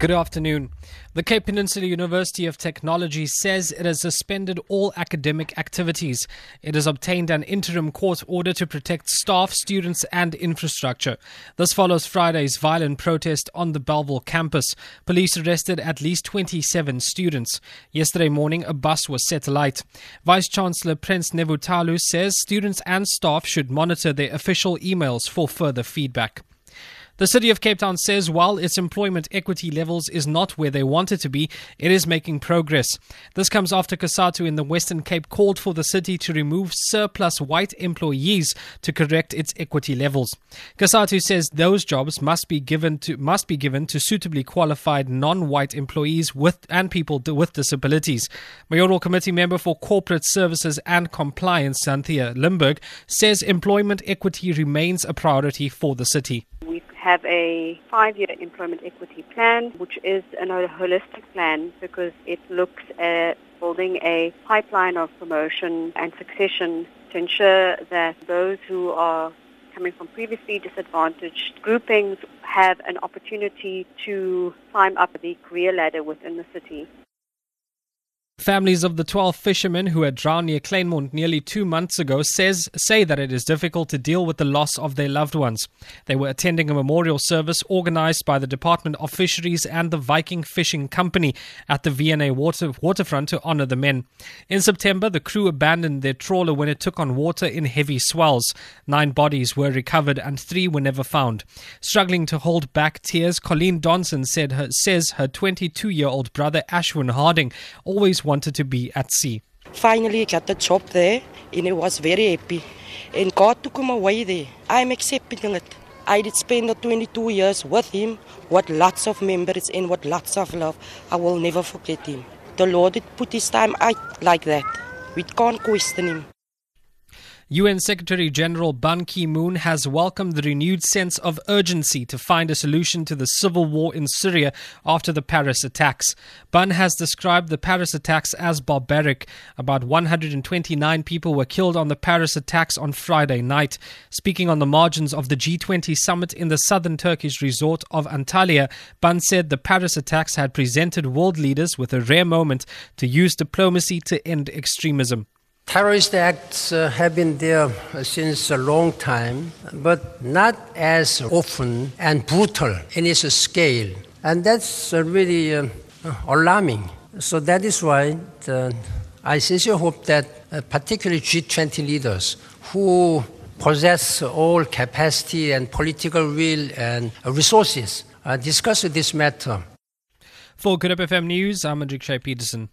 Good afternoon. The Cape Peninsula University of Technology says it has suspended all academic activities. It has obtained an interim court order to protect staff, students, and infrastructure. This follows Friday's violent protest on the Bellville campus. Police arrested at least 27 students. Yesterday morning, a bus was set alight. Vice Chancellor Prins Nevhutalu says students and staff should monitor their official emails for further feedback. The city of Cape Town says while its employment equity levels is not where they want it to be, it is making progress. This comes after COSATU in the Western Cape called for the city to remove surplus white employees to correct its equity levels. COSATU says those jobs must be given to must be given to suitably qualified non-white employees with and people with disabilities. Mayoral Committee member for Corporate Services and Compliance, Xanthea Limberg, says employment equity remains a priority for the city have a five-year employment equity plan, which is a holistic plan because it looks at building a pipeline of promotion and succession to ensure that those who are coming from previously disadvantaged groupings have an opportunity to climb up the career ladder within the city. Families of the 12 fishermen who had drowned near Kleinmond nearly two months ago says, say that it is difficult to deal with the loss of their loved ones. They were attending a memorial service organized by the Department of Fisheries and the Viking Fishing Company at the V&A water, waterfront to honor the men. In September, the crew abandoned their trawler when it took on water in heavy swells. Nine bodies were recovered and three were never found. Struggling to hold back tears, Colleen Donson said her, says her 22 year old brother Ashwin Harding always wanted to be at sea. Finally, I got the job there, and it was very happy. And God took him away there. I'm accepting it. I did spend the 22 years with him, with lots of memories and with lots of love. I will never forget him. The Lord did put his time out like that. We can't question him. UN Secretary General Ban Ki moon has welcomed the renewed sense of urgency to find a solution to the civil war in Syria after the Paris attacks. Ban has described the Paris attacks as barbaric. About 129 people were killed on the Paris attacks on Friday night. Speaking on the margins of the G20 summit in the southern Turkish resort of Antalya, Ban said the Paris attacks had presented world leaders with a rare moment to use diplomacy to end extremism. Terrorist acts uh, have been there since a long time, but not as often and brutal in its scale. And that's uh, really uh, alarming. So that is why the, I sincerely hope that uh, particularly G20 leaders who possess all capacity and political will and resources uh, discuss this matter. For Good FM News, I'm Andrik Shea Peterson.